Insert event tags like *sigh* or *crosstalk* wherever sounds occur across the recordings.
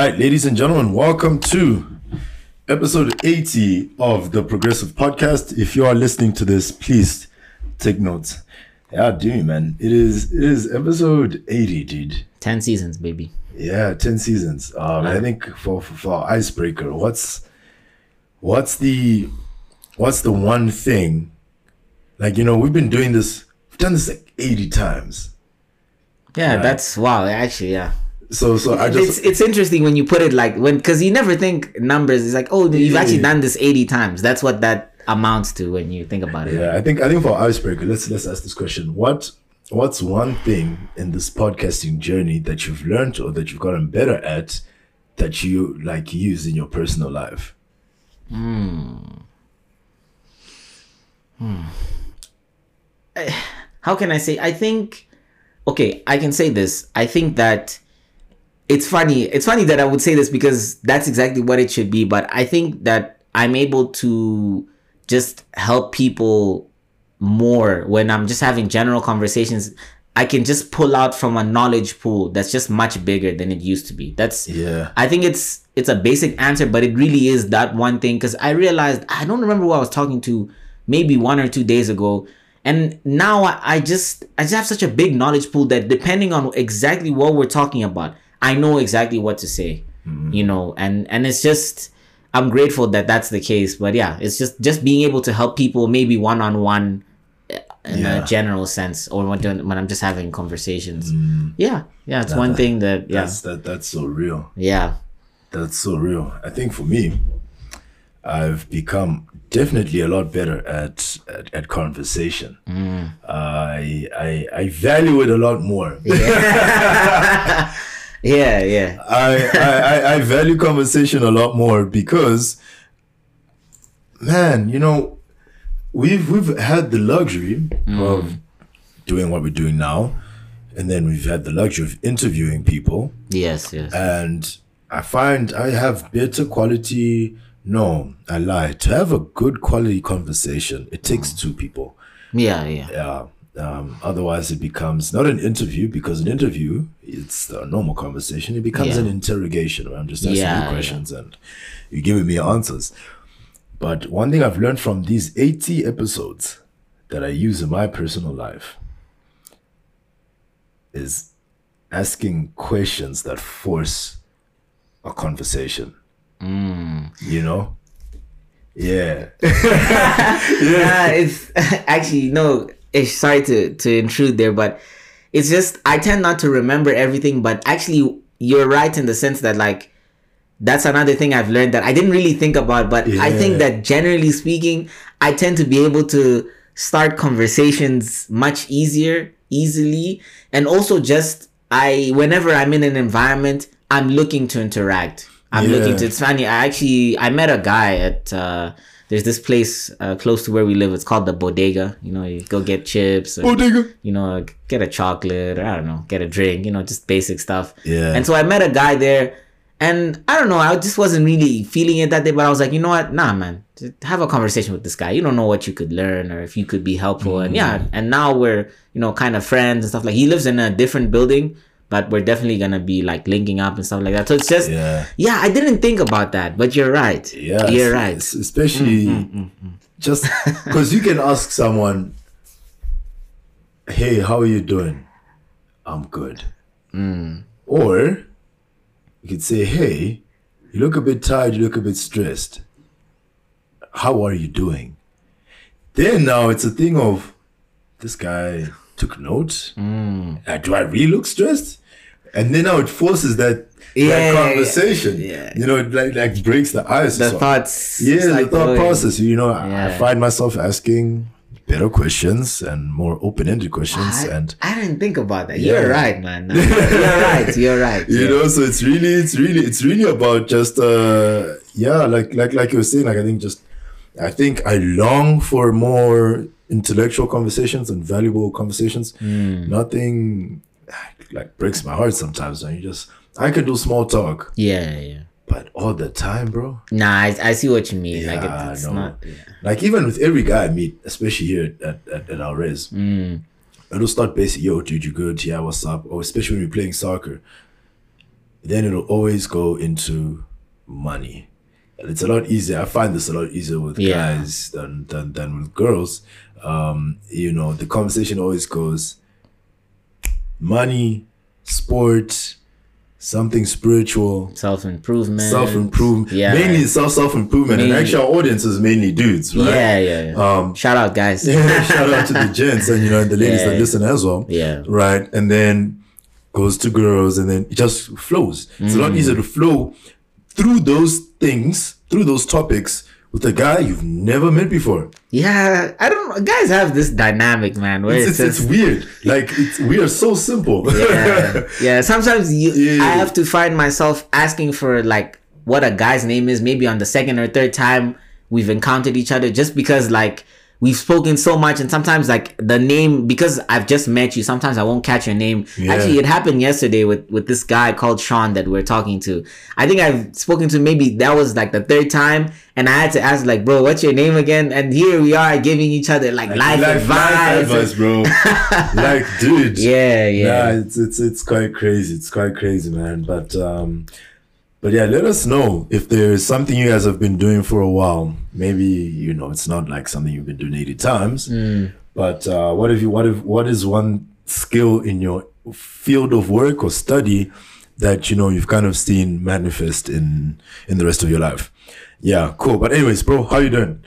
right, ladies and gentlemen, welcome to episode 80 of the Progressive Podcast. If you are listening to this, please take notes. Yeah, do man. It is it is episode 80, dude. 10 seasons, baby. Yeah, 10 seasons. Um, I think for, for for icebreaker, what's what's the what's the one thing like you know, we've been doing this we've done this like 80 times. Yeah, that's wow. Actually, yeah. So so I it's just it's interesting when you put it like when because you never think numbers. It's like oh, you've actually done this eighty times. That's what that amounts to when you think about it. Yeah, I think I think for icebreaker, let's let's ask this question. What what's one thing in this podcasting journey that you've learned or that you've gotten better at that you like use in your personal life? Hmm. Hmm. Eh, how can I say? I think okay, I can say this. I think that it's funny. It's funny that I would say this because that's exactly what it should be. But I think that I'm able to just help people more when I'm just having general conversations. I can just pull out from a knowledge pool that's just much bigger than it used to be. That's Yeah. I think it's it's a basic answer, but it really is that one thing because I realized I don't remember who I was talking to maybe one or two days ago. And now I, I just I just have such a big knowledge pool that depending on exactly what we're talking about, I know exactly what to say. Mm-hmm. You know, and and it's just I'm grateful that that's the case. But yeah, it's just just being able to help people maybe one on one in Yeah. a general sense or when, when I'm just having conversations. Mm-hmm. Yeah, yeah, it's one thing that yeah, That's that that's so real. yeah. That's so real. I think for me, I've become definitely a lot better at at, at conversation. Mm. I, I I value it a lot more. Yeah, *laughs* *laughs* yeah. yeah. I, I, I value conversation a lot more because, man, you know, we've we've had the luxury mm. of doing what we're doing now, and then we've had the luxury of interviewing people, Yes, yes. and I find I have better quality. No, I lie. To have a good quality conversation, it takes mm. two people. yeah, yeah. Yeah. Um, otherwise, it becomes not an interview because an interview it's a normal conversation. It becomes Yeah. an interrogation where I'm just asking Yeah, you yeah. questions and you're giving me answers. But one thing I've learned from these 80 episodes that I use in my personal life is asking questions that force a conversation. Mm. You know? Yeah. *laughs* *laughs* Nah, it's *laughs* actually no. Sorry to to intrude there, but it's just I tend not to remember everything. But actually, you're right in the sense that like that's another thing I've learned that I didn't really think about. But I think that generally speaking, I tend to be able to start conversations much easier, easily, and also just I whenever I'm in an environment, I'm looking to interact. I'm Yeah. looking to. It's funny. I actually I met a guy at. uh there's this place uh, close to where we live. It's called the Bodega. You know, you go get chips, or, Bodega. you know, get a chocolate, or I don't know, get a drink. You know, just basic stuff. Yeah. And so I met a guy there, and I don't know, I just wasn't really feeling it that day. But I was like, you know what, nah, man, have a conversation with this guy. You don't know what you could learn or if you could be helpful. And yeah, and now we're you know kind of friends and stuff. Like he lives in a different building. But we're definitely gonna be like linking up and stuff like that. So it's just, Yeah. yeah, I didn't think about that, but you're right. Yeah, you're right. es- Especially mm, mm, mm, just *laughs* because you can ask someone, "Hey, how are you doing?" I'm good. Or you could say, "Hey, you look a bit tired. You look a bit stressed. How are you doing?" Then now it's a thing of this guy took note. Uh, do I really look stressed? And then now it forces that, Yeah, that conversation. yeah. You know, it like, like breaks the ice. the thoughts. yeah, the thought process. You know, I- I find myself asking better questions and more open-ended questions, I, and I didn't think about that. Yeah. You're right, man. No, you're right. *laughs* You're right. you yeah. know, so it's really, it's really, it's really about just, uh, yeah, like, like, like you were saying, like I think just, I think I long for more intellectual conversations and valuable conversations. Hmm. Nothing like breaks my heart sometimes when you just, I can do small talk, Yeah, yeah. but all the time, bro. Nah, I, I see what you mean. like Yeah, it's, it's no. not. Yeah. Like even with every guy I meet, especially here at at, at our res, it'll start basic. Yo, dude, you good? Yeah, what's up? Or especially when we're playing soccer, then it'll always go into money. And it's a lot easier. I find this a lot easier with Yeah. guys than, than than with girls. Um, you know, the conversation always goes money, sports, something spiritual, Self improvement. self improvement. Yeah. Mainly self self improvement. And actually our audience is mainly dudes, right? Yeah, yeah, yeah. Um Shout out, guys. *laughs* yeah, shout out to the gents and you know the ladies that Yeah. listen as well. Yeah. Right. And then goes to girls and then it just flows. It's a Mm. lot easier to flow through those things, through those topics with a guy you've never met before. Yeah, I don't know. Guys have this dynamic, man, where It's, it's, it's, it's weird. Like it's, we are so simple. *laughs* yeah, yeah. Sometimes you, Yeah. I have to find myself asking for like what a guy's name is, maybe on the second or third time we've encountered each other, just because like we've spoken so much, and sometimes like the name because I've just met you. Sometimes I won't catch your name. Yeah. Actually, it happened yesterday with with this guy called Sean that we're talking to. I think I've spoken to maybe that was like the third time, and I had to ask like, bro, what's your name again? And here we are giving each other like, life, advice. advice, bro. *laughs* like, dude. Yeah, yeah. Yeah, it's it's it's quite crazy. It's quite crazy, man. But um, but yeah, let us know if there's something you guys have been doing for a while. Maybe you know it's not like something you've been doing eighty times. Mm. But uh, what if you what if what is one skill in your field of work or study that you know you've kind of seen manifest in in the rest of your life? Yeah, cool. But anyways, bro, how you doing?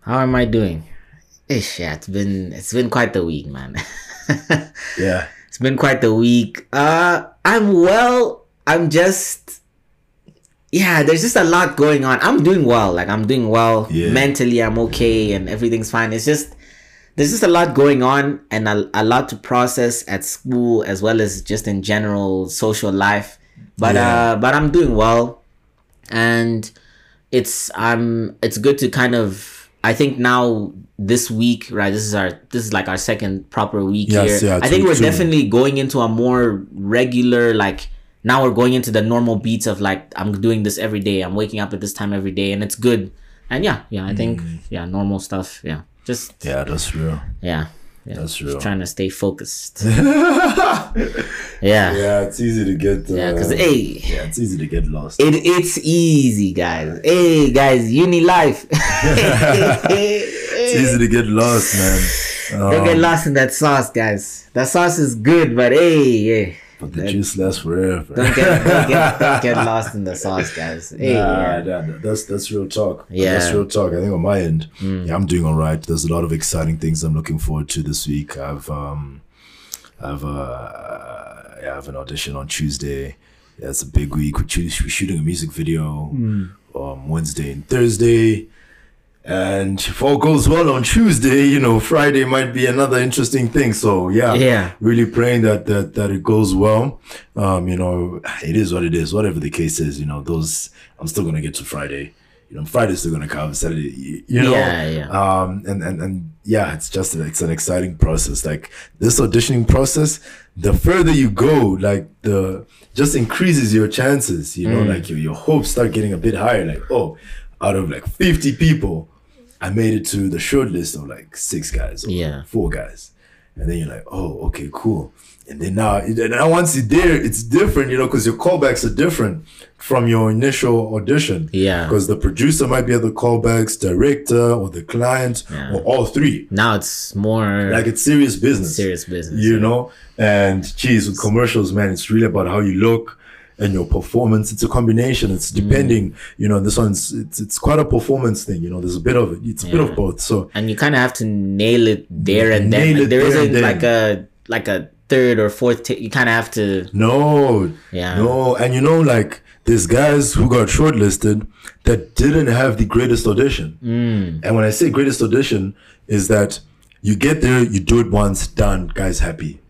How am I doing? Ish, yeah, it's been it's been quite the week, man. *laughs* Yeah. it's been quite the week. Uh I'm well. I'm just yeah, there's just a lot going on. I'm doing well. Like I'm doing well. Yeah. Mentally I'm okay and everything's fine. It's just there's just a lot going on and a, a lot to process at school as well as just in general social life. But Yeah. uh but I'm doing well. And it's um it's good to kind of I think now this week, right? This is our this is like our second proper week Yes, here. yeah, I think we're two. definitely going into a more regular like now we're going into the normal beats of like I'm doing this every day. I'm waking up at this time every day and it's good. And yeah, yeah, I think Mm. yeah, normal stuff. Yeah. Just Yeah, that's real. yeah. Yeah. That's Just real. trying to stay focused. yeah. *laughs* Yeah, Yeah, it's easy to get. Uh, cuz hey, yeah, it's easy to get lost. It it's easy, guys. Hey, guys, uni life. *laughs* *laughs* It's easy to get lost, man. Don't get Um, lost in that sauce, guys. That sauce is good, but hey, yeah. But the juice lasts forever. Don't get, don't get, don't *laughs* get lost in the sauce, guys. Hey, Nah, yeah. nah, that's that's real talk. Yeah. Mm. that's real talk. I think on my end, yeah, I'm doing all right. There's a lot of exciting things I'm looking forward to this week. I've um, I've uh, I have an audition on Tuesday. Yeah, it's a big week. We're, shooting a music video Mm. um, Wednesday and Thursday. And if all goes well on Tuesday, you know, Friday might be another interesting thing. So yeah, Yeah. really praying that that that it goes well. Um, you know, it is what it is. Whatever the case is, you know, those I'm still gonna get to Friday. You know, Friday's still gonna come. Saturday, you know. Yeah, yeah. Um, and and and yeah, it's just it's an exciting process. Like this auditioning process, the further you go, like the just increases your chances. You Mm. know, like your your hopes start getting a bit higher. Like oh, out of like 50 people, I made it to the short list of like six guys. Or Yeah. four guys. And then you're like, oh, okay, cool. And then now, and now once you're there, it's different, you know, because your callbacks are different from your initial audition. Yeah. Because the producer might be at the callbacks, director, or the client, Yeah. or all three. Now it's more Like it's serious business. serious business. You know? And geez, with commercials, man, it's really about how you look and your performance. It's a combination. It's Mm. depending, you know, this one's it's it's quite a performance thing, you know, there's a bit of it. It's a bit of both. So and you kind of have to nail it there and then. Like, there isn't then. like a like a third or fourth. ta you kind of have to. No, Yeah. no, and you know, like there's guys who got shortlisted that didn't have the greatest audition. Mm. And when I say greatest audition, is that you get there, you do it once, done, guys happy.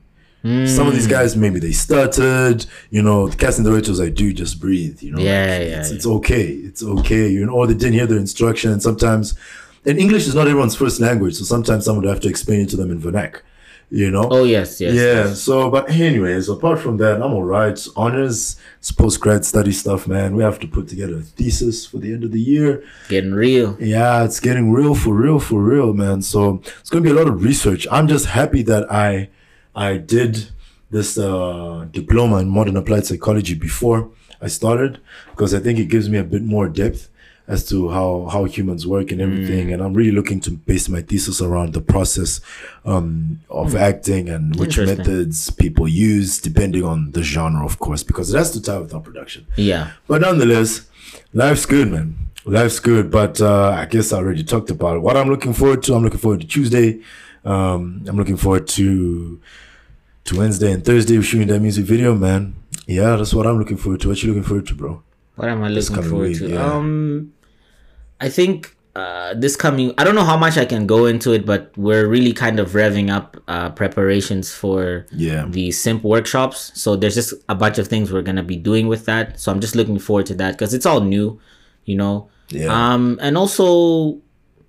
Some of these Mm. guys maybe they started, you know, the casting directors like, dude, just breathe, you know. Yeah, like, yeah, It's, yeah. it's okay, it's okay, you know, or they didn't hear their And Sometimes, and English is not everyone's first language, so sometimes someone would have to explain it to them in vernac, you know. Oh yes, yes. Yeah. So, but anyways, apart from that, I'm alright. Honors, it's post grad study stuff, man. We have to put together a thesis for the end of the year. Getting real. Yeah, it's getting real for real for real, man. So it's gonna be a lot of research. I'm just happy that I, I did this uh, diploma in modern applied psychology before I started because I think it gives me a bit more depth as to how how humans work and everything. And I'm really looking to base my thesis around the process um, of acting and which methods people use depending on the genre, of course, because it has to tie with our production. Yeah. But nonetheless, life's good, man. Life's good. But uh, I guess I already talked about it. What I'm looking forward to, I'm looking forward to Tuesday. Um, I'm looking forward to to Wednesday and Thursday we're shooting that music video, man. Yeah, that's what I'm looking forward to. What you looking forward to, bro? What am I looking forward week, to? yeah. Um, I think uh, this coming. I don't know how much I can go into it, but we're really kind of revving up uh, preparations for Yeah. the simp workshops. So there's just a bunch of things we're gonna be doing with that. So I'm just looking forward to that because it's all new, you know. Yeah. Um, and also,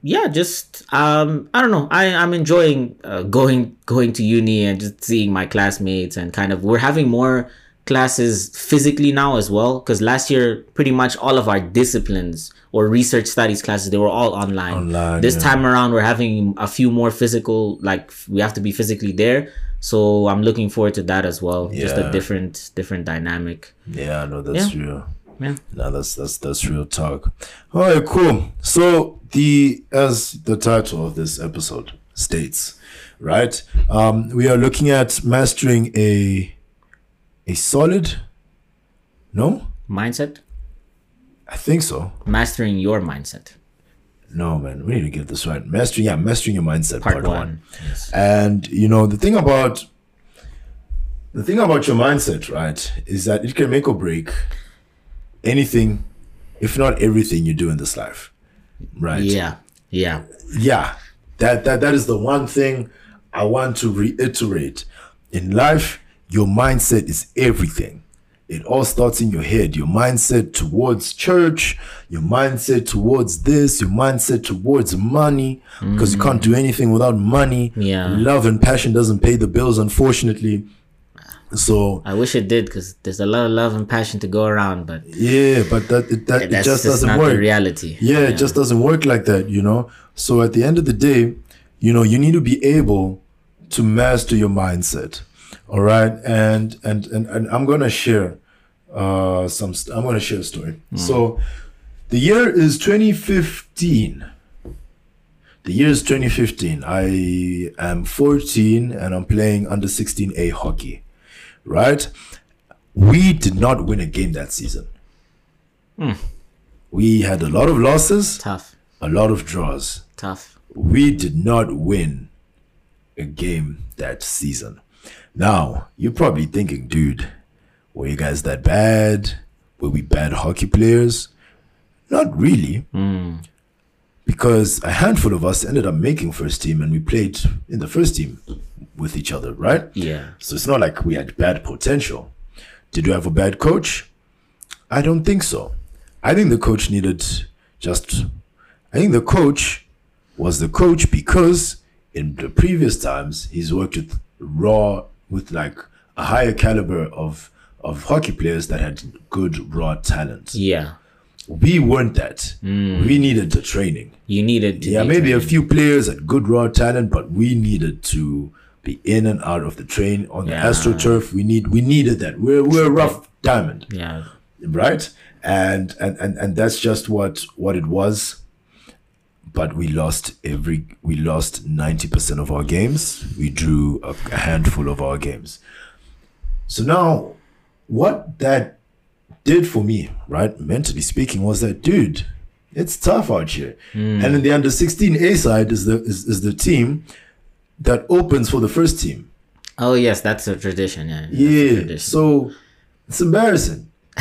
yeah, just um, I don't know. I I'm enjoying uh, going going to uni and just seeing my classmates and kind of we're having more classes physically now as well because last year pretty much all of our disciplines or research studies classes they were all online Online, this yeah. time around we're having a few more physical like we have to be physically there so i'm looking forward to that as well yeah. just a different different dynamic Yeah, I know that's Yeah. real. Yeah No, that's that's that's real talk. All right, cool. So the as the title of this episode states, right? Um, we are looking at mastering a a solid. No, mindset I think so. mastering your mindset No, man, we need to get this right. Mastering, yeah, mastering your mindset. part, Part, one, one. Yes. And you know the thing about the thing about your mindset, right, is that it can make or break anything, if not everything you do in this life. Right. yeah yeah Yeah. That that that is the one thing I want to reiterate. In life, your mindset is everything. It all starts in your head. Your mindset towards church, your mindset towards this, your mindset towards money, because you can't mm. do anything without money. Yeah. Love and passion doesn't pay the bills, unfortunately. So i wish it did because there's a lot of love and passion to go around but yeah, but that it, that it just doesn't not work. the reality Yeah, it just doesn't work like that, you know. So at the end of the day, you know, you need to be able to master your mindset. All right, and and and, and I'm gonna share uh some. St- I'm gonna share a story. So the year is 2015. The year is 2015. I am 14 and I'm playing under 16A hockey. Right? We did not win a game that season. Hmm. We had a lot of losses, tough a lot of draws. tough We did not win a game that season. Now, you're probably thinking, dude, were you guys that bad? Were we bad hockey players? Not really. Hmm. Because a handful of us ended up making first team and we played in the first team with each other, right? yeah So it's not like we had bad potential. Did we have a bad coach? I don't think so. I think the coach needed just. I think the coach was the coach because in the previous times he's worked with raw, with like a higher caliber of of hockey players that had good raw talent. yeah We weren't that. Mm. We needed the training. you needed to Yeah, be maybe a few players had good raw talent, but we needed to be in and out of the train on the astroturf. We need we needed that. We're we're a rough diamond, yeah right? And and and and that's just what what it was. But we lost every we lost ninety percent of our games. We drew a, a handful of our games. So now, what that did for me, right, mentally speaking, was that dude, it's tough out here. Hmm. And in the under sixteen A side is the is, is the team that opens for the first team. oh yes that's a tradition yeah Yeah. tradition. So it's embarrassing. *laughs*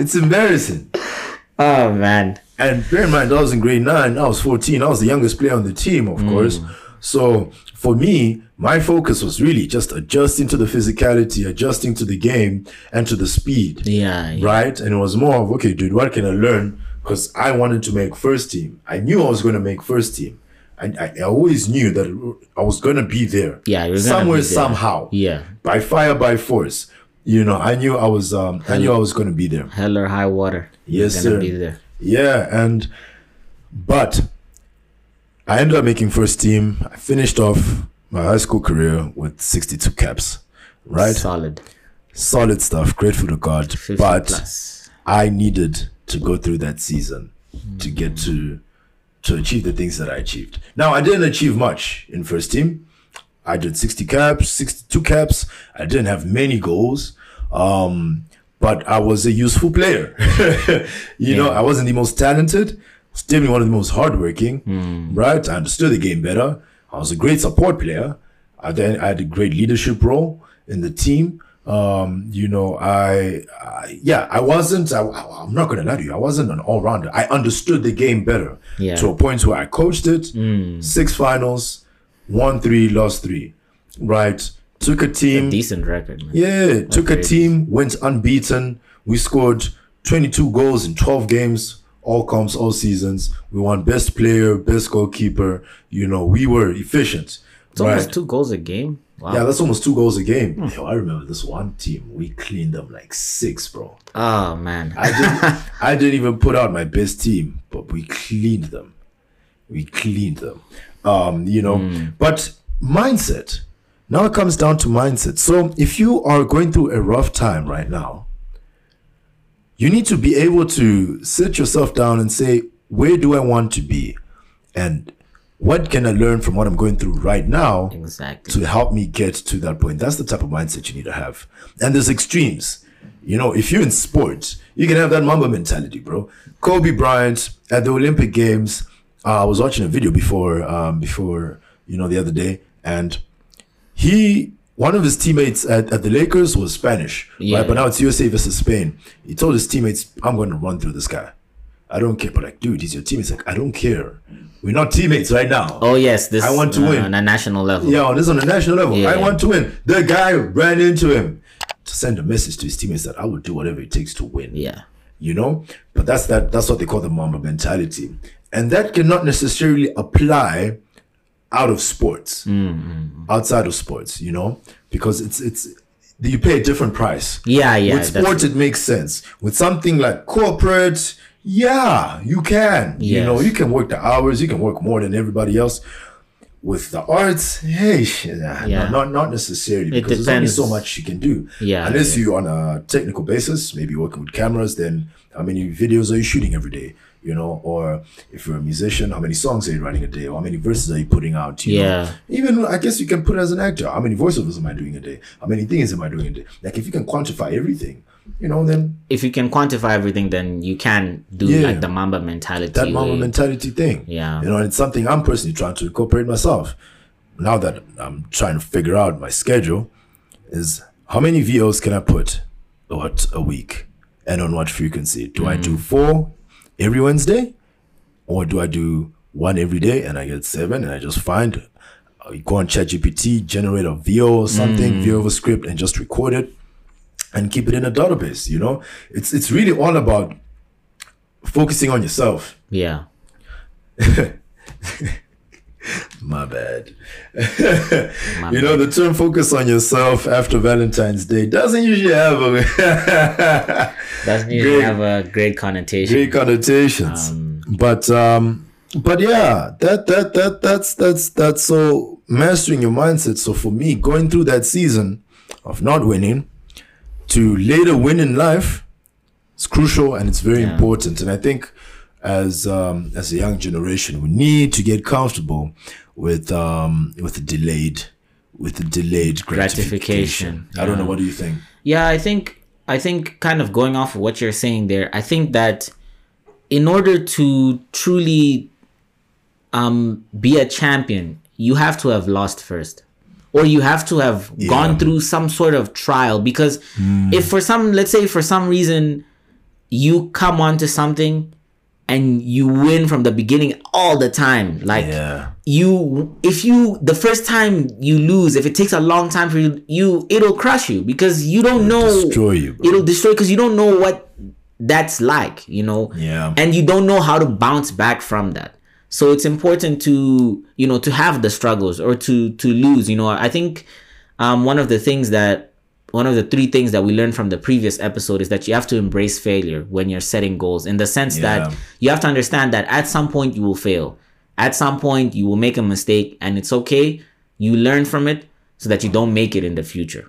it's embarrassing. oh man And bear in mind, I was in grade nine. I was 14. I was the youngest player on the team, of hmm. course. So for me, my focus was really just adjusting to the physicality, adjusting to the game, and to the speed. yeah, yeah. Right? And it was more of, okay, dude, what can I learn? Because I wanted to make first team. I knew I was going to make first team. I, I, always knew that I was going to be there. Yeah, somewhere, there. somehow. yeah By fire, by force. You know, I knew I was. Um, I knew I was going to be there. hell or high water Yes, sir. be there Yeah, and but I ended up making first team. I finished off my high school career with 62 caps, right? Solid. Solid stuff. Grateful to God. 50 But plus. I needed to go through that season to get to to achieve the things that I achieved. Now I didn't achieve much in first team. I did 60 caps, 62 caps. I didn't have many goals. Um, but I was a useful player. *laughs* you know, I wasn't the most talented, was definitely one of the most hardworking, right? I understood the game better. I was a great support player. I then I had a great leadership role in the team. Um, you know, I, I yeah, I wasn't. I, I'm not gonna lie to you. I wasn't an all rounder. I understood the game better Yeah. to a point where I coached it. Six finals, won three, lost three. Right. Took a team. Decent record, man. Yeah, took a team, went unbeaten. We scored 22 goals in 12 games, all comps, all seasons. We won best player, best goalkeeper. You know, we were efficient. It's almost two goals a game. Wow. Yeah, that's almost two goals a game. Yo, I remember this one team. We cleaned them like six, bro. oh man. I didn't, *laughs* I didn't even put out my best team, but we cleaned them. We cleaned them. Um, you know, but mindset. Now it comes down to mindset. So if you are going through a rough time right now, you need to be able to sit yourself down and say, where do I want to be? And what can I learn from what I'm going through right now exactly. to help me get to that point. That's the type of mindset you need to have. And there's extremes. You know, if you're in sports, you can have that Mamba mentality, bro. Kobe Bryant at the Olympic Games. Uh, I was watching a video before, um, before you know, the other day, and he, one of his teammates at, at the Lakers was Spanish, Yeah. right? But now it's USA versus Spain. He told his teammates, "I'm going to run through this guy. I don't care." But like, dude, he's your teammate. It's like, "I don't care. We're not teammates right now." Oh yes, this I want to uh, win. on a national level. Yeah, this is on a national level. Yeah. I want to win. The guy ran into him to send a message to his teammates that I will do whatever it takes to win. Yeah. You know? But that's that that's what they call the Mamba mentality. And that cannot necessarily apply out of sports. Outside of sports, you know? Because it's it's you pay a different price. Yeah, yeah. With sports, it makes sense. With something like corporate, yeah, you can. You know, you can work the hours. You can work more than everybody else. With the arts, hey, nah, Yeah. not, not necessarily It because there's only so much you can do. Yeah, unless yeah. you're on a technical basis, maybe working with cameras. Then how many videos are you shooting every day? You know, or if you're a musician, how many songs are you writing a day? Or how many verses are you putting out? You know? Yeah. Even I guess you can put it as an actor. How many voiceovers am I doing a day? How many things am I doing a day? Like if you can quantify everything, you know, then If you can quantify everything, then you can do Yeah. like the Mamba mentality. that mamba way. mentality thing. Yeah. You know, it's something I'm personally trying to incorporate myself. Now that I'm trying to figure out my schedule, is how many VOs can I put what a week and on what frequency? Do I Mm. do four every Wednesday? Or do I do one every day and I get seven and I just find uh, you go on ChatGPT, generate a VO or something, Mm. VO of a script and just record it and keep it in a database, you know? It's it's really all about focusing on yourself. *laughs* Yeah. My bad. *laughs* you know, the term focus on yourself after Valentine's Day doesn't usually have a *laughs* Doesn't usually Great. have a great connotation. great connotations. but um but yeah, that that that that's that's that's so mastering your mindset. So for me, going through that season of not winning to later win in life, it's crucial and it's very Yeah. important. And I think as um, as a young generation, we need to get comfortable with um, with the delayed with the delayed gratification. Gratification, I don't know. What do you think? Yeah, I think I think kind of going off of what you're saying there, I think that in order to truly um be a champion, you have to have lost first. Or you have to have gone through some sort of trial because hmm. if for some let's say for some reason you come onto something and you win from the beginning all the time like Yeah. you if you the first time you lose if it takes a long time for you you it'll crush you because you don't know destroy you, bro. it'll destroy because you don't know what that's like you know Yeah. and you don't know how to bounce back from that so it's important to you know to have the struggles or to to lose you know i think um one of the things that one of the three things that we learned from the previous episode is that you have to embrace failure when you're setting goals in the sense Yeah. that you have to understand that at some point you will fail at some point you will make a mistake and it's okay you learn from it so that you don't make it in the future.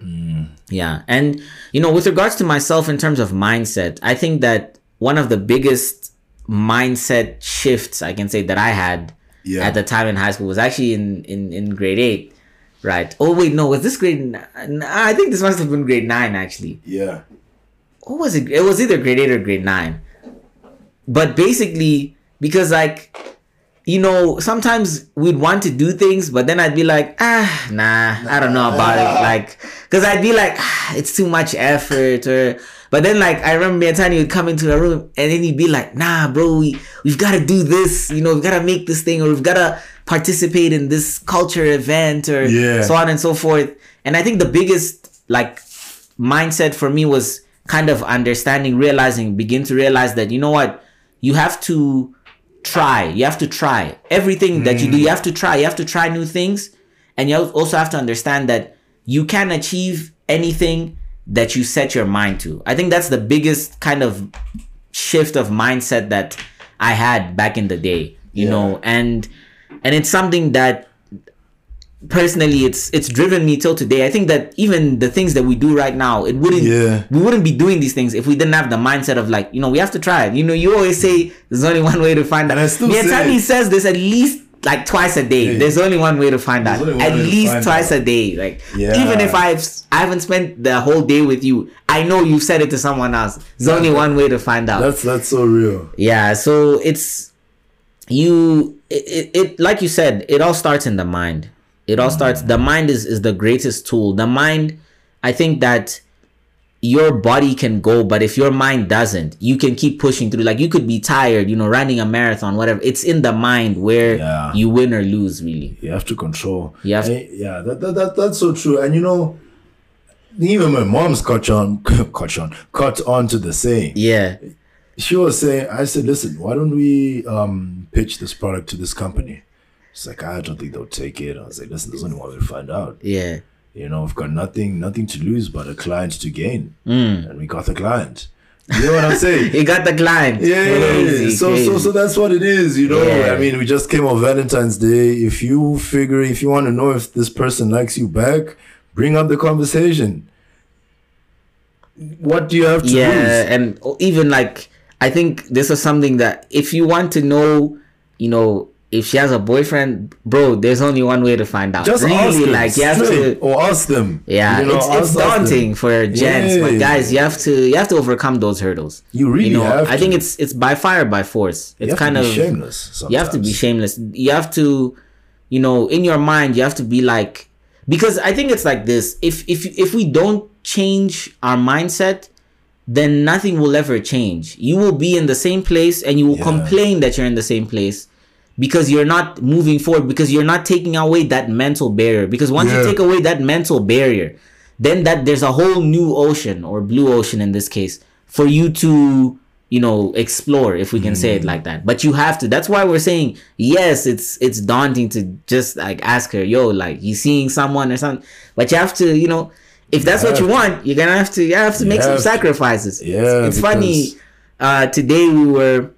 Yeah. And, you know, with regards to myself in terms of mindset, I think that one of the biggest mindset shifts I can say that I had Yeah. at the time in high school was actually in, in, in grade eight. Right. Oh, wait, no, was this grade? N- I think this must have been grade nine, actually Yeah. what was it? It was either grade eight or grade nine. But basically, because like, you know, sometimes we'd want to do things, but then I'd be like, ah, nah, I don't know about it. *laughs* Like, cause I'd be like, ah, it's too much effort or, but then like, I remember me and Tiny would come into the room and then he'd be like, nah, bro, we, we've got to do this, you know, we've got to make this thing or we've got to participate in this culture event or Yeah. so on and so forth. And I think the biggest like mindset for me was kind of understanding, realizing, begin to realize that you know what, you have to try. You have to try everything that you do. You mm. have to try. You have to try new things, and you also have to understand that you can achieve anything that you set your mind to. I think that's the biggest kind of shift of mindset that I had back in the day. You Yeah. know, and and it's something that personally it's it's driven me till today i think that even the things that we do right now it wouldn't Yeah. we wouldn't be doing these things if we didn't have the mindset of like you know we have to try it you know you always say there's only *laughs* one way to find out And I still Me say says this at least like twice a day Hey. there's only one way to find out There's only one at least twice out. a day like Yeah. even if i've i haven't spent the whole day with you i know you've said it to someone else there's only one way to find out That's that's so real. yeah so it's you it, it, it like you said it all starts in the mind it all starts the mind is is the greatest tool the mind i think that your body can go but if your mind doesn't you can keep pushing through like you could be tired you know running a marathon whatever it's in the mind where Yeah. you win or lose really You have to control. You have- And- yeah, that, that, that that's so true. And you know, even my mom's caught on, *laughs* caught on, caught on to the saying. yeah She was saying, I said, listen, why don't we um pitch this product to this company? She's like, I don't think they'll take it. I was like, listen, there's only one way to find out. yeah You know, we've got nothing, nothing to lose but a client to gain, Mm. and we got the client. You know what I'm saying? *laughs* he got the client Yeah, Crazy, so so crazy. so that's what it is, you know. Yeah. I mean, we just came on Valentine's Day. If you figure, if you want to know if this person likes you back, bring up the conversation. What do you have to yeah lose? and even like i think this is something that if you want to know you know if she has a boyfriend bro there's only one way to find out Just really ask them, like you have to or ask them. yeah You know, it's, it's daunting for gents but guys you have to you have to overcome those hurdles You really you know have i think to. it's it's by fire by force You it's have kind to of be shameless. Sometimes. you have to be shameless you have to you know in your mind you have to be like because i think it's like this if if if we don't change our mindset then nothing will ever change you will be in the same place and you will Yeah. complain that you're in the same place because you're not moving forward because you're not taking away that mental barrier because once Yeah. you take away that mental barrier then that there's a whole new ocean or blue ocean in this case for you to you know explore if we can say Mm. it like that but you have to that's why we're saying yes it's it's daunting to just like ask her yo like you seeing someone or something but you have to you know if that's what you want you're gonna have to you have to You make some to. sacrifices Yeah, it's, funny because- uh today we were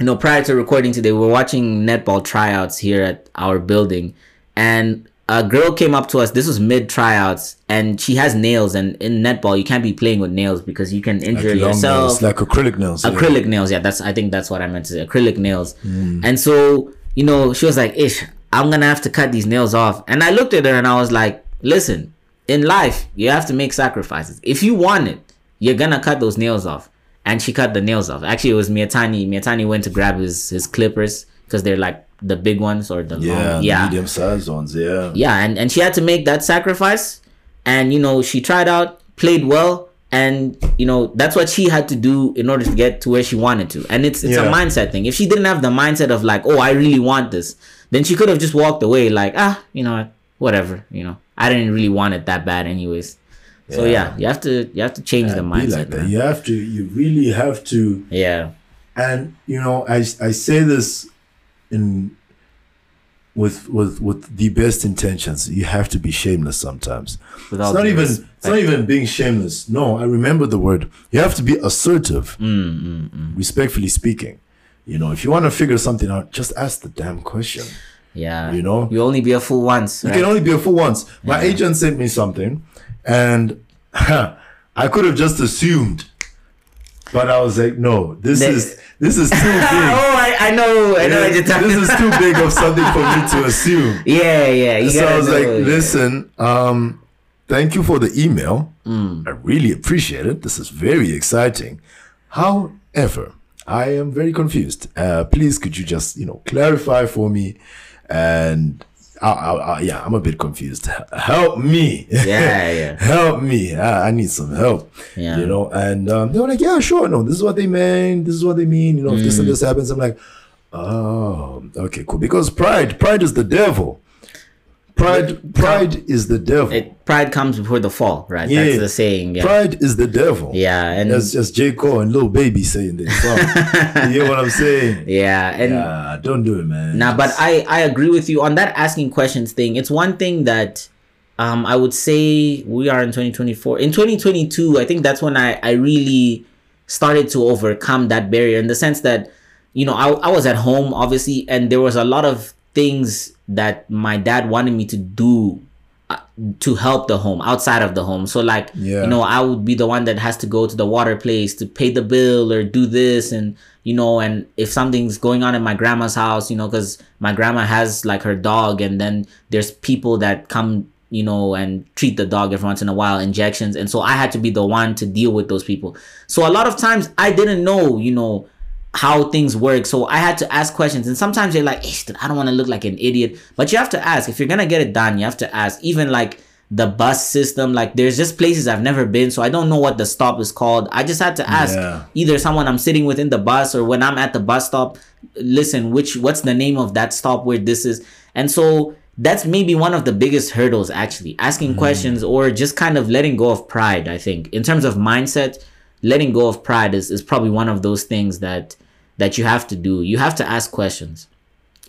you know prior to recording today we were watching netball tryouts here at our building and a girl came up to us this was mid tryouts and she has nails and in netball you can't be playing with nails because you can injure Like yourself nails, like acrylic nails. yeah. acrylic nails yeah that's i think that's what i meant to say acrylic nails Mm. and so you know she was like ish i'm gonna have to cut these nails off and i looked at her and i was like listen in life you have to make sacrifices if you want it you're gonna cut those nails off and she cut the nails off. Actually it was Mietani. Mietani went to grab his his clippers because they're like the big ones or the Yeah, long yeah. medium sized ones. Yeah. yeah and, and she had to make that sacrifice. And you know she tried out played well and you know that's what she had to do in order to get to where she wanted to. And it's it's a mindset thing. If she didn't have the mindset of like oh i really want this then she could have just walked away like ah you know whatever you know? I didn't really want it that bad anyways so Yeah. yeah you have to you have to change the mindset like that. You have to. You really have to. yeah and you know i i say this in with with with the best intentions you have to be shameless sometimes With it's not even respect. it's not even being shameless no i remember the word you have to be assertive Mm, respectfully speaking you know if you want to figure something out just ask the damn question Yeah. You know? You only be a fool once. You right? can only be a fool once. My agent sent me something, and *laughs* I could have just assumed, but I was like, no, this is this is too *laughs* big. oh. I, I know. I know talking this is too big of something for me to *laughs* assume. Yeah, yeah. So I was like, know, yeah. listen, um, thank you for the email. Mm. I really appreciate it. This is very exciting. However, I am very confused. Uh, please, could you just, you know, clarify for me? And I, I, I, yeah, I'm a bit confused. Help me. Yeah, yeah. *laughs* help me. I, I need some help. Yeah. You know, and um, they were like, yeah, sure. No, this is what they meant. This is what they mean. You know, if Mm. this and this happens, I'm like, oh, okay, cool. Because pride, pride is the devil. Pride, pride is the devil. It, pride comes before the fall, right? Yeah. That's the saying. Yeah. Pride is the devil. Yeah, and That's just J. Cole and Lil Baby saying this *laughs* you hear what I'm saying? yeah, and Yeah, don't do it, man. Nah, but I I agree with you on that asking questions thing. It's one thing that um I would say we are in 2024. In 2022, I think that's when I I really started to overcome that barrier in the sense that you know, I I was at home obviously and there was a lot of things that my dad wanted me to do uh, to help the home outside of the home. So like, Yeah. you know, I would be the one that has to go to the water place to pay the bill or do this and you know, and if something's going on in my grandma's house, you know, cuz my grandma has like her dog and then there's people that come you know, and treat the dog every once in a while, injections. And so I had to be the one to deal with those people. So a lot of times I didn't know, you know, how things work. So I had to ask questions. And sometimes you're like, I don't want to look like an idiot. But you have to ask. If you're going to get it done, you have to ask. Even like the bus system, like there's just places I've never been. So I don't know what the stop is called. I just had to ask Yeah. either someone I'm sitting with in the bus or when I'm at the bus stop, listen, which what's the name of that stop where this is? And so that's maybe one of the biggest hurdles actually asking mm. questions or just kind of letting go of pride i think in terms of mindset letting go of pride is, is probably one of those things that that you have to do. You have to ask questions.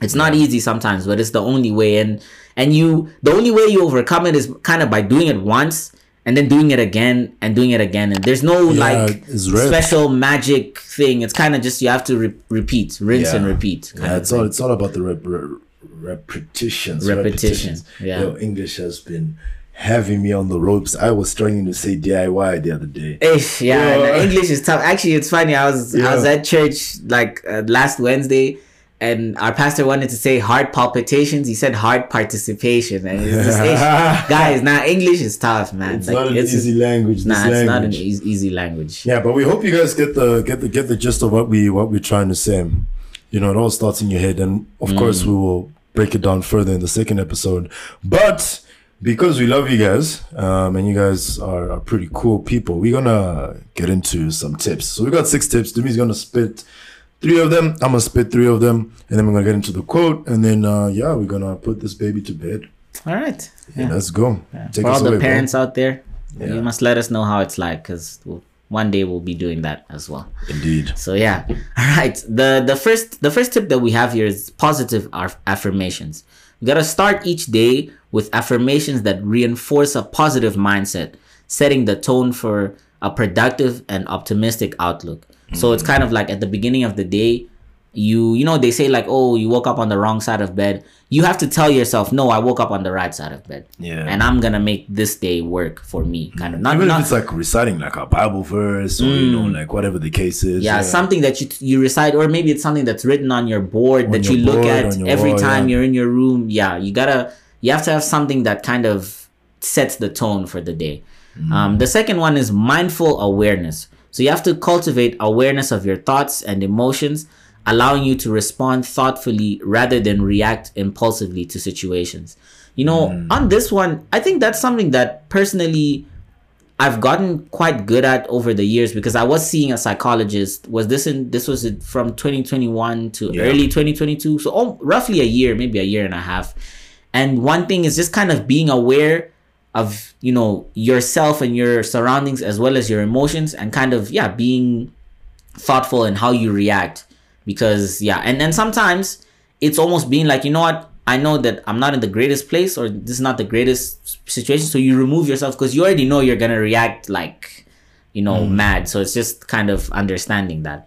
It's not easy sometimes but it's the only way. And and you the only way you overcome it is kind of by doing it once and then doing it again and doing it again. And there's no Yeah, like special magic thing. It's kind of just you have to re- repeat rinse and repeat Yeah, it's all it's all about the rep- re- repetitions. Repetition, repetitions. yeah. Yo, English has been having me on the ropes. I was struggling to say DIY the other day. Ish, yeah, Yeah. and English is tough. Actually, it's funny. I was I was at church like uh, last Wednesday, and our pastor wanted to say heart palpitations. He said heart participation, and it's just *laughs* guys. Now English is tough, man. It's not an easy language. Nah, it's not an language. easy, easy language. Yeah, but we hope you guys get the get the get the gist of what we what we're trying to say. You know, it all starts in your head, and of course we will break it down further in the second episode. But because we love you guys, um, and you guys are, are pretty cool people, we're gonna get into some tips. So we got six tips. Demi's gonna spit three of them. I'm gonna spit three of them, and then we're gonna get into the quote, and then uh, yeah, we're gonna put this baby to bed. All right. Yeah, let's go. Take For all the away, bro. parents out there, Yeah. you must let us know how it's like, because one day we'll be doing that as well. Indeed. So yeah, *laughs* all right. The the first the first tip that we have here is positive aff- affirmations. You gotta start each day with affirmations that reinforce a positive mindset, setting the tone for a productive and optimistic outlook. So it's mm-hmm. kind of like at the beginning of the day, you you know they say like oh you woke up on the wrong side of bed. You have to tell yourself no, I woke up on the right side of bed. Yeah. and I'm gonna make this day work for me. Kind of not Even not if it's like reciting like a Bible verse or you know like whatever the case is. Mm. yeah, something that you you recite, or maybe it's something that's written on your board that your you look board, at every wall, time yeah. you're in your room. Yeah, you gotta you have to have something that kind of sets the tone for the day. Mm. Um, the second one is mindful awareness. So you have to cultivate awareness of your thoughts and emotions, allowing you to respond thoughtfully rather than react impulsively to situations. You know, Mm. on this one, I think that's something that personally I've gotten quite good at over the years because I was seeing a psychologist. Was this in this was it from 2021 to Yeah. early 2022? So oh, roughly a year, maybe a year and a half. And one thing is just kind of being aware of you know yourself and your surroundings as well as your emotions and kind of yeah being thoughtful in how you react because yeah and then sometimes it's almost being like you know what i know that i'm not in the greatest place or this is not the greatest situation so you remove yourself because you already know you're gonna react like you know mad so it's just kind of understanding that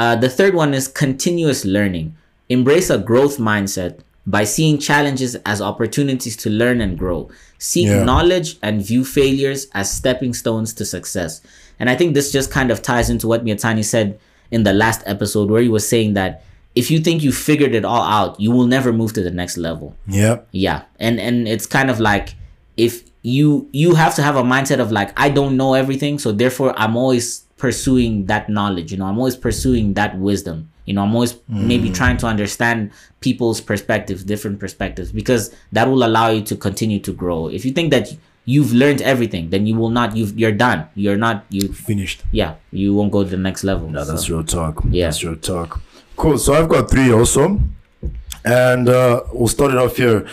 uh, the third one is continuous learning embrace a growth mindset by seeing challenges as opportunities to learn and grow. Seek Yeah. knowledge and view failures as stepping stones to success. And I think this just kind of ties into what Mietani said in the last episode, where he was saying that if you think you figured it all out, you will never move to the next level. Yep. Yeah, and and it's kind of like if you you have to have a mindset of like I don't know everything, so therefore I'm always pursuing that knowledge. You know, I'm always pursuing that wisdom. You know, I'm always maybe mm. trying to understand people's perspectives, different perspectives, because that will allow you to continue to grow. If you think that you've learned everything, then you will not. you've you're done. You're not. You Finished. yeah. You won't go to the next level. No, that's So, real talk. Yeah. That's real talk. Cool. So I've got three also. And uh, we'll start it off here.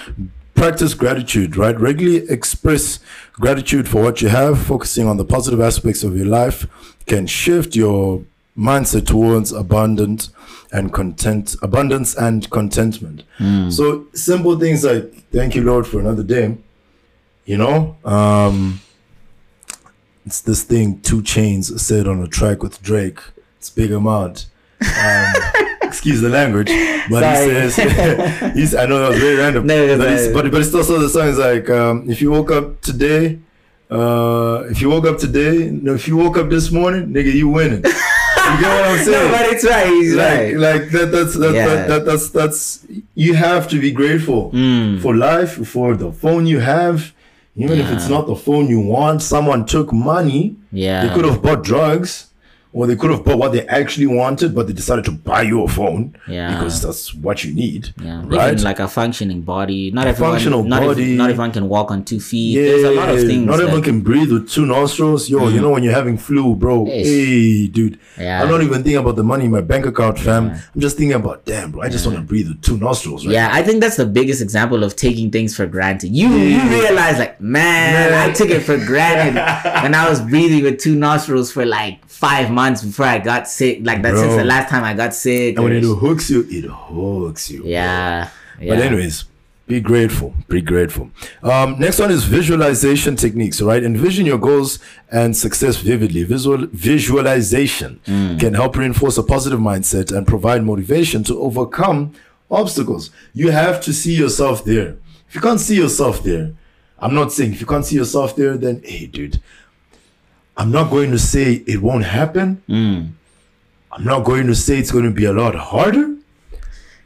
Practice gratitude, right? Regularly express gratitude for what you have, focusing on the positive aspects of your life can shift your mindset towards abundant and content abundance and contentment. So simple things like thank you, Lord, for another day. You know? Um it's this thing 2 Chainz said on a track with drake it's big amount um, *laughs* excuse the language but he says *laughs* he's i know that was very random No, but, no. it's, but, but it's also the song is like um, if you woke up today uh, if you woke up today no, if you woke up this morning nigga you winning you get what i'm *laughs* saying? no, but it's right. He's like right. like that that's that, Yeah. that, that that's that's you have to be grateful Mm. for life for the phone you have even if it's not the phone you want someone took money Yeah. they could have bought drugs or they could have bought what they actually wanted but they decided to buy you a phone Yeah. because that's what you need Yeah, right even like a functioning body. Not A everyone, functional not body. Every, not everyone can walk on two feet. yeah, There's a lot of things. Not that- Mm. everyone can breathe with two nostrils. Yo, you know when you're having flu, bro. Yes. Hey, dude. Yeah. I'm not even thinking about the money in my bank account, fam. I'm just thinking about, damn, bro. I just want to breathe with two nostrils, right? yeah, I think that's the biggest example of taking things for granted. You you realize like, man, Man. I took it for granted *laughs* when I was breathing with two nostrils for like five months before I got sick. Like that's since the last time I got sick. And when it hooks you, it hooks you. yeah, yeah. But anyways, be grateful. Be grateful. Um, next one is visualization techniques. Right, envision your goals and success vividly. Visual visualization can help reinforce a positive mindset and provide motivation to overcome obstacles. You have to see yourself there. If you can't see yourself there, I'm not saying if you can't see yourself there, then hey, dude, I'm not going to say it won't happen. Hmm. I'm not going to say it's going to be a lot harder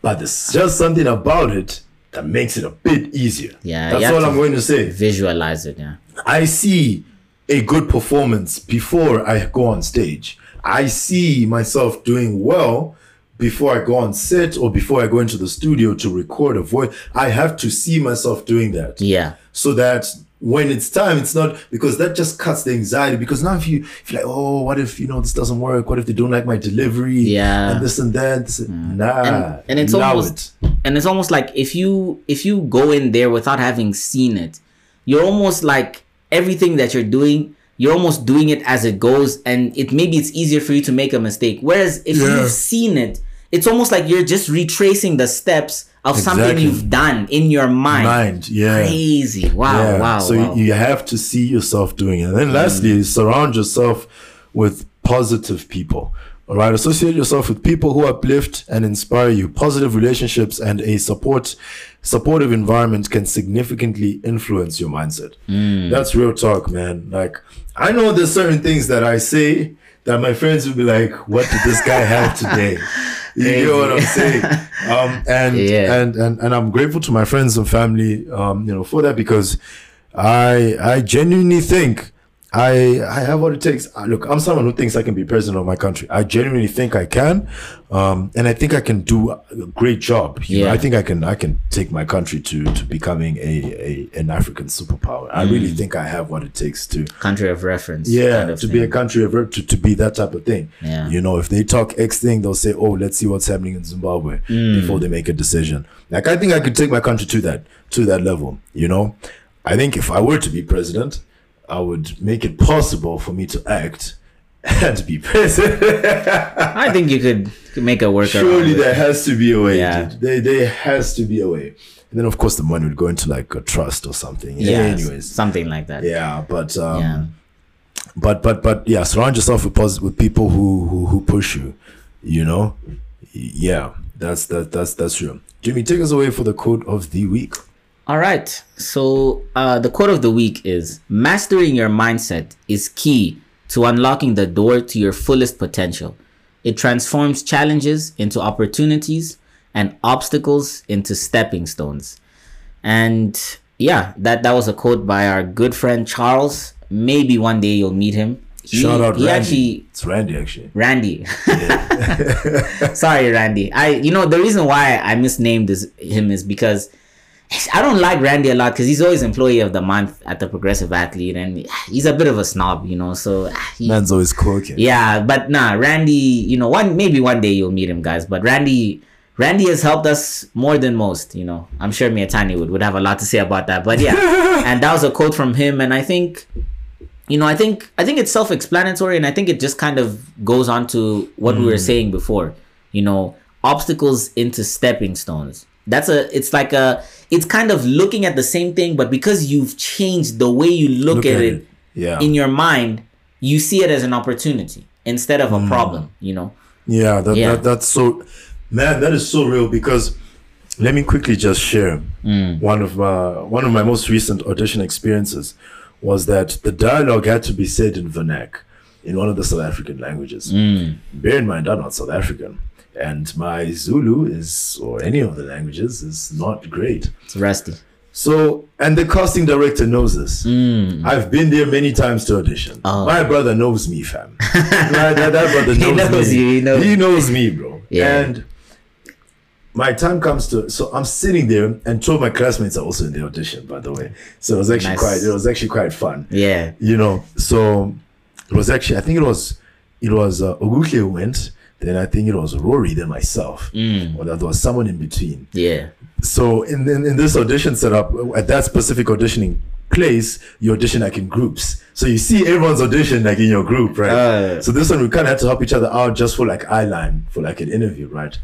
but there's just something about it that makes it a bit easier. Yeah, that's all I'm going to say. Visualize it. Yeah. I see a good performance before I go on stage. I see myself doing well before I go on set or before I go into the studio to record a voice. I have to see myself doing that Yeah. so that when it's time, it's not because that just cuts the anxiety. Because now if you if you're like, oh, what if you know this doesn't work? What if they don't like my delivery? Yeah. and this and that. This, mm. Nah, and, and it's almost it. and it's almost like if you if you go in there without having seen it you're almost like everything that you're doing you're almost doing it as it goes and it maybe it's easier for you to make a mistake whereas if Yeah. you've seen it it's almost like you're just retracing the steps of something you've done in your mind, mind. Yeah. Yeah. crazy wow wow So wow. you have to see yourself doing it. And then lastly, mm. surround yourself with positive people. All right. Associate yourself with people who uplift and inspire you. Positive relationships and a support supportive environment can significantly influence your mindset. Mm. That's real talk, man. Like I know there's certain things that I say that my friends will be like, what did this guy have today? *laughs* You know what I'm saying? *laughs* Um, and, Yeah. and and and I'm grateful to my friends and family, um, you know, for that because I I genuinely think I I have what it takes. Uh, Look, I'm someone who thinks I can be president of my country. I genuinely think I can, um, and I think I can do a great job. You know, Yeah. I think I can I can take my country to to becoming a, a an African superpower. I really think I have what it takes to country of reference yeah kind of to be a country of to, to be that type of thing Yeah. you know if they talk x thing they'll say oh let's see what's happening in zimbabwe Mm. before they make a decision like i think i could take my country to that to that level you know i think if i were to be president i would make it possible for me to act and be present. i think you could, make a work surely there has to be a way Yeah. dude. there, there has to be a way and then of course the money would go into like a trust or something yeah anyways something like that yeah but um yeah but but but yeah surround yourself with positive with people who, who who push you you know yeah that's that that's that's true Jimmy, take us away for the quote of the week. All right. So uh, the quote of the week is Mastering your mindset is key to unlocking the door to your fullest potential. It transforms challenges into opportunities and obstacles into stepping stones. And yeah, that, that was a quote by our good friend Charles. Maybe one day you'll meet him. He, Shout out he Randy. actually it's Randy, actually. Randy. *laughs* Sorry, Randy. I you know the reason why I misnamed this, him is because I don't like Randy a lot because he's always employee of the month at the Progressive Athlete and he's a bit of a snob, you know. So ah, he, Man's always quirking. yeah, but nah, Randy. You know, one maybe one day you'll meet him, guys. But Randy. Randy has helped us more than most, you know. I'm sure Mietani would, would have a lot to say about that. But yeah. *laughs* and that was a quote from him and I think you know, I think I think it's self-explanatory, and I think it just kind of goes on to what we were mm. saying before. You know, obstacles into stepping stones. That's a. It's like a. It's kind of looking at the same thing, but because you've changed the way you look, at, it, Yeah. in your mind, you see it as an opportunity instead of a mm. problem. You know. Yeah, that, Yeah. That, that's so, man, that is so real because let me quickly just share mm. one of my, one of my most recent audition experiences was that the dialogue had to be said in Vernac, in one of the South African languages. Mm. Bear in mind, I'm not South African. And my Zulu is, or any of the languages, is not great. It's rusty. So, and the casting director knows this. Mm. I've been there many times to audition. Oh. My brother knows me, fam. *laughs* Right, that, that brother He knows, knows me. you, he knows- He knows me, bro. Yeah. And my time comes to, so I'm sitting there, and two of my classmates are also in the audition, by the way. So it was actually Nice. quite, it was actually quite fun. Yeah. You know, so it was actually, I think it was, it was uh, Oguke who went. Then I think it was Rory, then myself, Mm. or that there was someone in between Yeah. so in, in in this audition setup at that specific auditioning place you audition like in groups so you see everyone's audition like in your group right Uh. so this one we kind of had to help each other out just for like eye line for like an interview right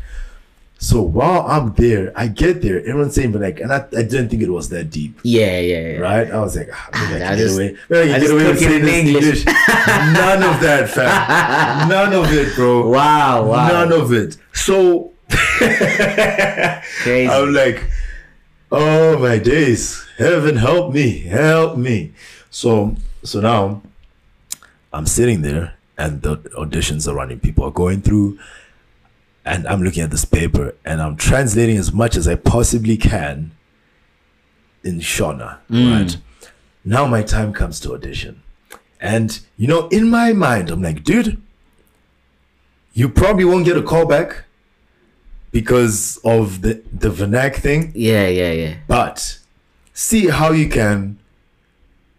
so while i'm there i get there everyone's saying but like and i, I didn't think it was that deep Yeah. Yeah. yeah. right i was like ah, maybe i I just- get away maybe i I can get away with saying this English. english none of that fam *laughs* none of it bro Wow. Wow. none of it so Crazy. *laughs* I'm like, oh my days, heaven help me, help me. So so now I'm sitting there and the auditions are running, people are going through, and I'm looking at this paper and I'm translating as much as I possibly can in Shona. Right. Now my time comes to audition. And you know, in my mind, I'm like, dude, you probably won't get a call back because of the the Vernac thing, yeah. Yeah. Yeah. but see how you can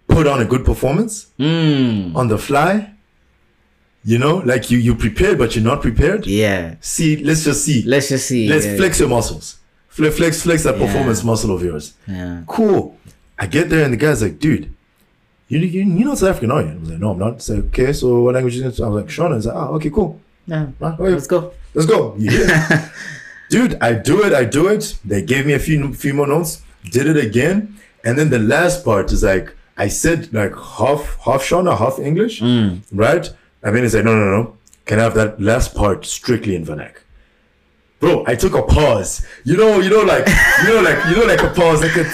put on a good performance Mm. on the fly. You know, like you you prepared but you're not prepared. Yeah. See, let's just see. Let's just see. Let's yeah. flex your muscles. Flex flex flex that Yeah. performance muscle of yours. Yeah. Cool. I get there and the guy's like, dude, you you you're not South African, are you? I was like, no, I'm not. Say, okay, so what language is it? I was like, Shona. He's like, ah, okay, cool. Yeah. Ah, okay, Let's go. Let's go. Yeah. *laughs* Dude, I do it, I do it. They gave me a few few more notes, did it again. And then the last part is like I said like half half Shona, half English. Right? I mean it's said, no, no, no. Can I have that last part strictly in Vernac? Bro, I took a pause. You know, you know, like you know, like you know, like a pause, like a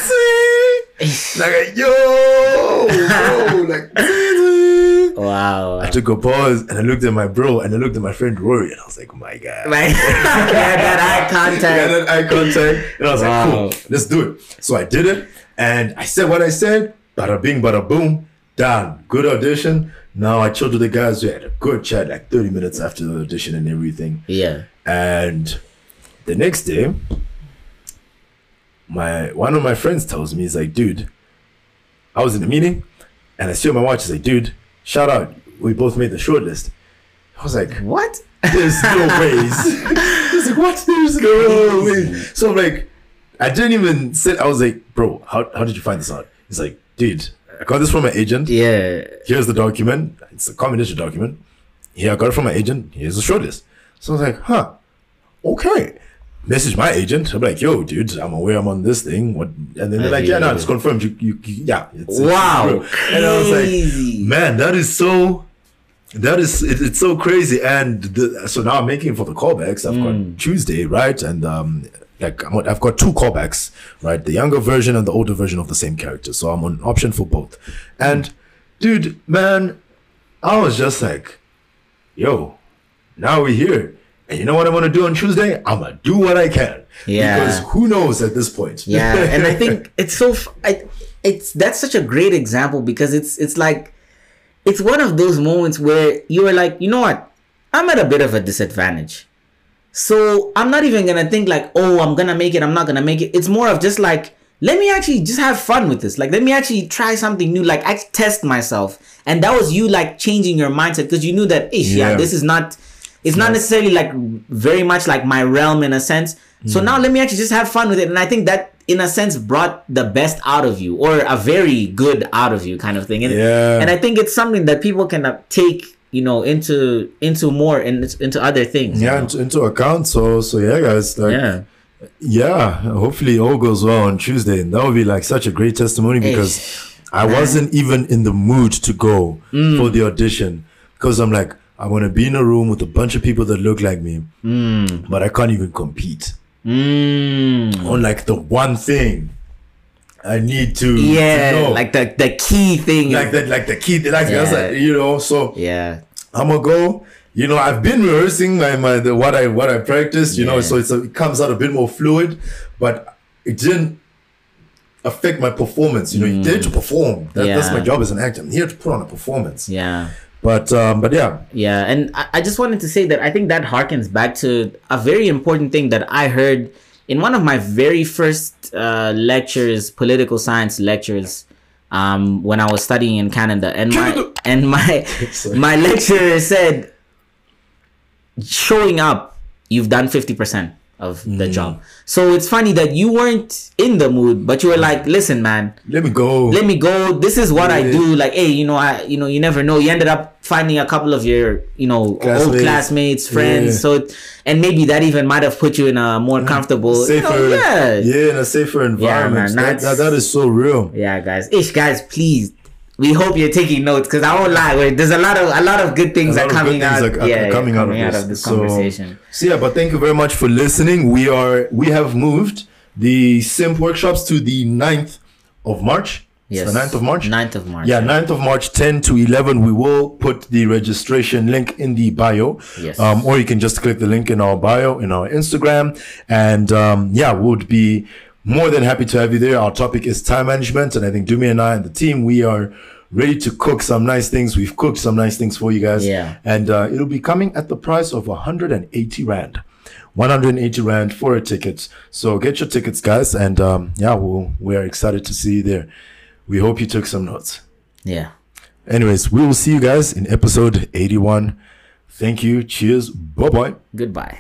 like a yo, bro, like Wow. I took a pause and I looked at my bro and I looked at my friend Rory and I was like, oh my God. Right. *laughs* yeah, that eye *laughs* contact. Yeah, that eye contact. And I was Wow. like, cool, let's do it. So I did it and I said what I said. Bada bing, bada boom. Done. Good audition. Now I chilled with the guys. We had a good chat like 30 minutes after the audition and everything. Yeah. And the next day, my one of my friends tells me, he's like, dude, I was in a meeting and I see on my watch, he's like, dude, shout out. We both made the short list. I was like, What? there's no *laughs* ways. He's like, what? There's no way. So I'm like, I didn't even say, I was like, bro, how, how did you find this out? He's like, dude, I got this from my agent. Yeah. Here's the document. It's a combination document. Here, I got it from my agent. Here's the shortlist. So I was like, huh, okay. Message my agent. I'm like, yo, dude, I'm aware I'm on this thing. What? And then they're like, yeah, no, it's confirmed. You, you, you yeah. It's, it's Wow. real. And I was like, man, that is so. That is it, it's so crazy, and the, so now I'm making for the callbacks. I've got Tuesday, right, and um, like I'm, I've got two callbacks, right? The younger version and the older version of the same character. So I'm on option for both. And dude, man, I was just like, yo, now we're here. And you know what I'm gonna do on Tuesday? I'm gonna do what I can. Yeah. Because who knows at this point? yeah *laughs* and i think it's so f- I, it's that's such a great example because it's it's like it's one of those moments where you are like you know what i'm at a bit of a disadvantage so i'm not even gonna think like oh i'm gonna make it i'm not gonna make it. It's more of just like let me actually just have fun with this. Like let me actually try something new. Like i test myself. And that was you like changing your mindset because you knew that ish yeah. Yeah. this is not it's not necessarily like very much like my realm in a sense. So now let me actually just have fun with it. And i think that in a sense brought the best out of you or a very good out of you kind of thing. And, Yeah. and i think it's something that people can uh, take you know into into more and into other things you yeah, know? into, account. So so yeah, guys. Like yeah Yeah, hopefully all goes well on Tuesday. And that would be like such a great testimony because I wasn't even in the mood to go Mm. for the audition because I'm like, I want to be in a room with a bunch of people that look like me, but I can't even compete mm. on like the one thing I need to, to yeah know. like the the key thing like that, like the key, like that's Yeah. like, you know. So yeah I'm gonna go. You know, I've been rehearsing my, my the, what I what I practiced. You know, so it's a, it comes out a bit more fluid, but it didn't affect my performance. You know, you're there to perform. That, That's Mm. My job as an actor. I'm here to put on a performance. yeah But um, but yeah, Yeah, and I, I just wanted to say that I think that harkens back to a very important thing that I heard in one of my very first uh, lectures, political science lectures, um, when I was studying in Canada, and my and my *laughs* my lecturer said, showing up, you've done fifty percent of Mm. the job. So it's funny that you weren't in the mood, but you were like, listen, man, let me go. let me go. This is what I do. Like, hey, you know, I, you know, you never know. You ended up finding a couple of your, you know, old Classmates. classmates, friends. Yeah. So, it- and maybe that even might have put you in a more comfortable, you safer, know, yeah, yeah, yeah, in a safer environment. man, that, that, that is so real. Yeah, guys. Ish, guys, please. We hope you're taking notes because I won't lie. There's a lot of a lot of good things are coming things out. are- are yeah, coming out of out this. of this So- conversation. So yeah, but thank you very much for listening. We are we have moved the simp workshops to the 9th of March. It's Yes, the 9th of March. 9th of March. Yeah, 9th of March, 10 to 11. We will put the registration link in the bio. Yes. Um, or you can just click the link in our bio, in our Instagram. And um, yeah, would be more than happy to have you there. Our topic is time management. And I think Dumi and I and the team, we are ready to cook some nice things. We've cooked some nice things for you guys. Yeah. And uh, it'll be coming at the price of 180 Rand. 180 Rand for a ticket. So get your tickets, guys. And um, yeah, we'll, we are excited to see you there. We hope you took some notes. Yeah. Anyways, we will see you guys in episode 81. Thank you. Cheers. Bye bye. Goodbye.